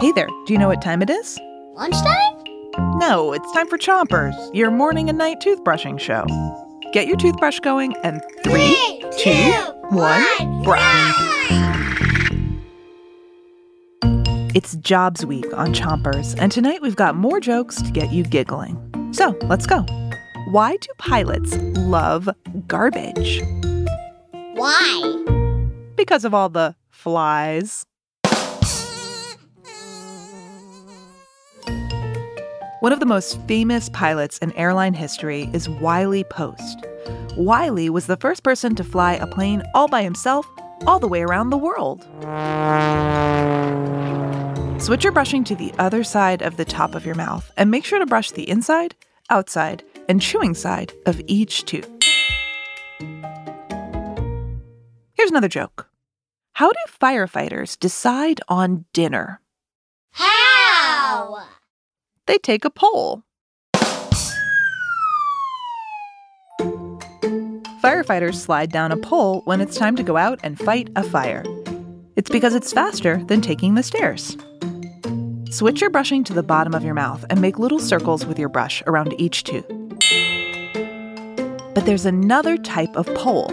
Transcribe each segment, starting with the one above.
Hey there, do you know what time it is? Lunchtime? No, it's time for Chompers, your morning and night toothbrushing show. Get your toothbrush going and three, two, one, brush. It's Jobs Week on Chompers, and tonight we've got more jokes to get you giggling. So let's go. Why do pilots love garbage? Why? Because of all the flies. One of the most famous pilots in airline history is Wiley Post. Wiley was the first person to fly a plane all by himself all the way around the world. Switch your brushing to the other side of the top of your mouth and make sure to brush the inside, outside, and chewing side of each tooth. Here's another joke How do firefighters decide on dinner? They take a poll. Firefighters slide down a pole when it's time to go out and fight a fire. It's because it's faster than taking the stairs. Switch your brushing to the bottom of your mouth and make little circles with your brush around each tooth. But there's another type of poll.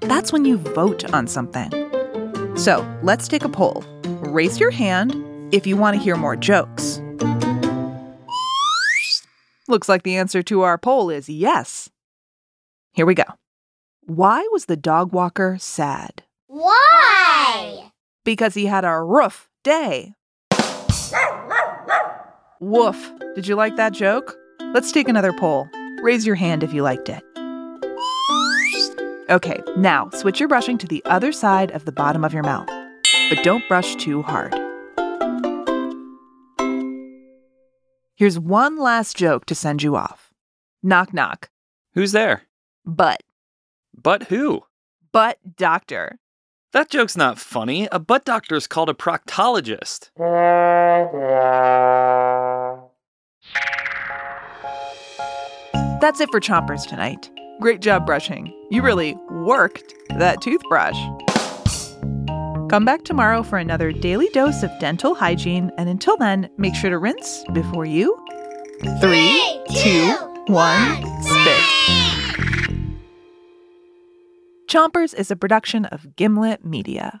That's when you vote on something. So let's take a poll. Raise your hand if you want to hear more jokes. Looks like the answer to our poll is yes. Here we go. Why was the dog walker sad? Why? Because he had a rough day. Woof. Did you like that joke? Let's take another poll. Raise your hand if you liked it. Okay, now switch your brushing to the other side of the bottom of your mouth. But don't brush too hard. Here's one last joke to send you off. Knock knock. Who's there? Butt. But who? Butt doctor. That joke's not funny. A butt doctor's called a proctologist. That's it for Chompers tonight. Great job brushing. You really worked that toothbrush. Come back tomorrow for another daily dose of dental hygiene, and until then, make sure to rinse before you. Three, two, one, spit. Chompers is a production of Gimlet Media.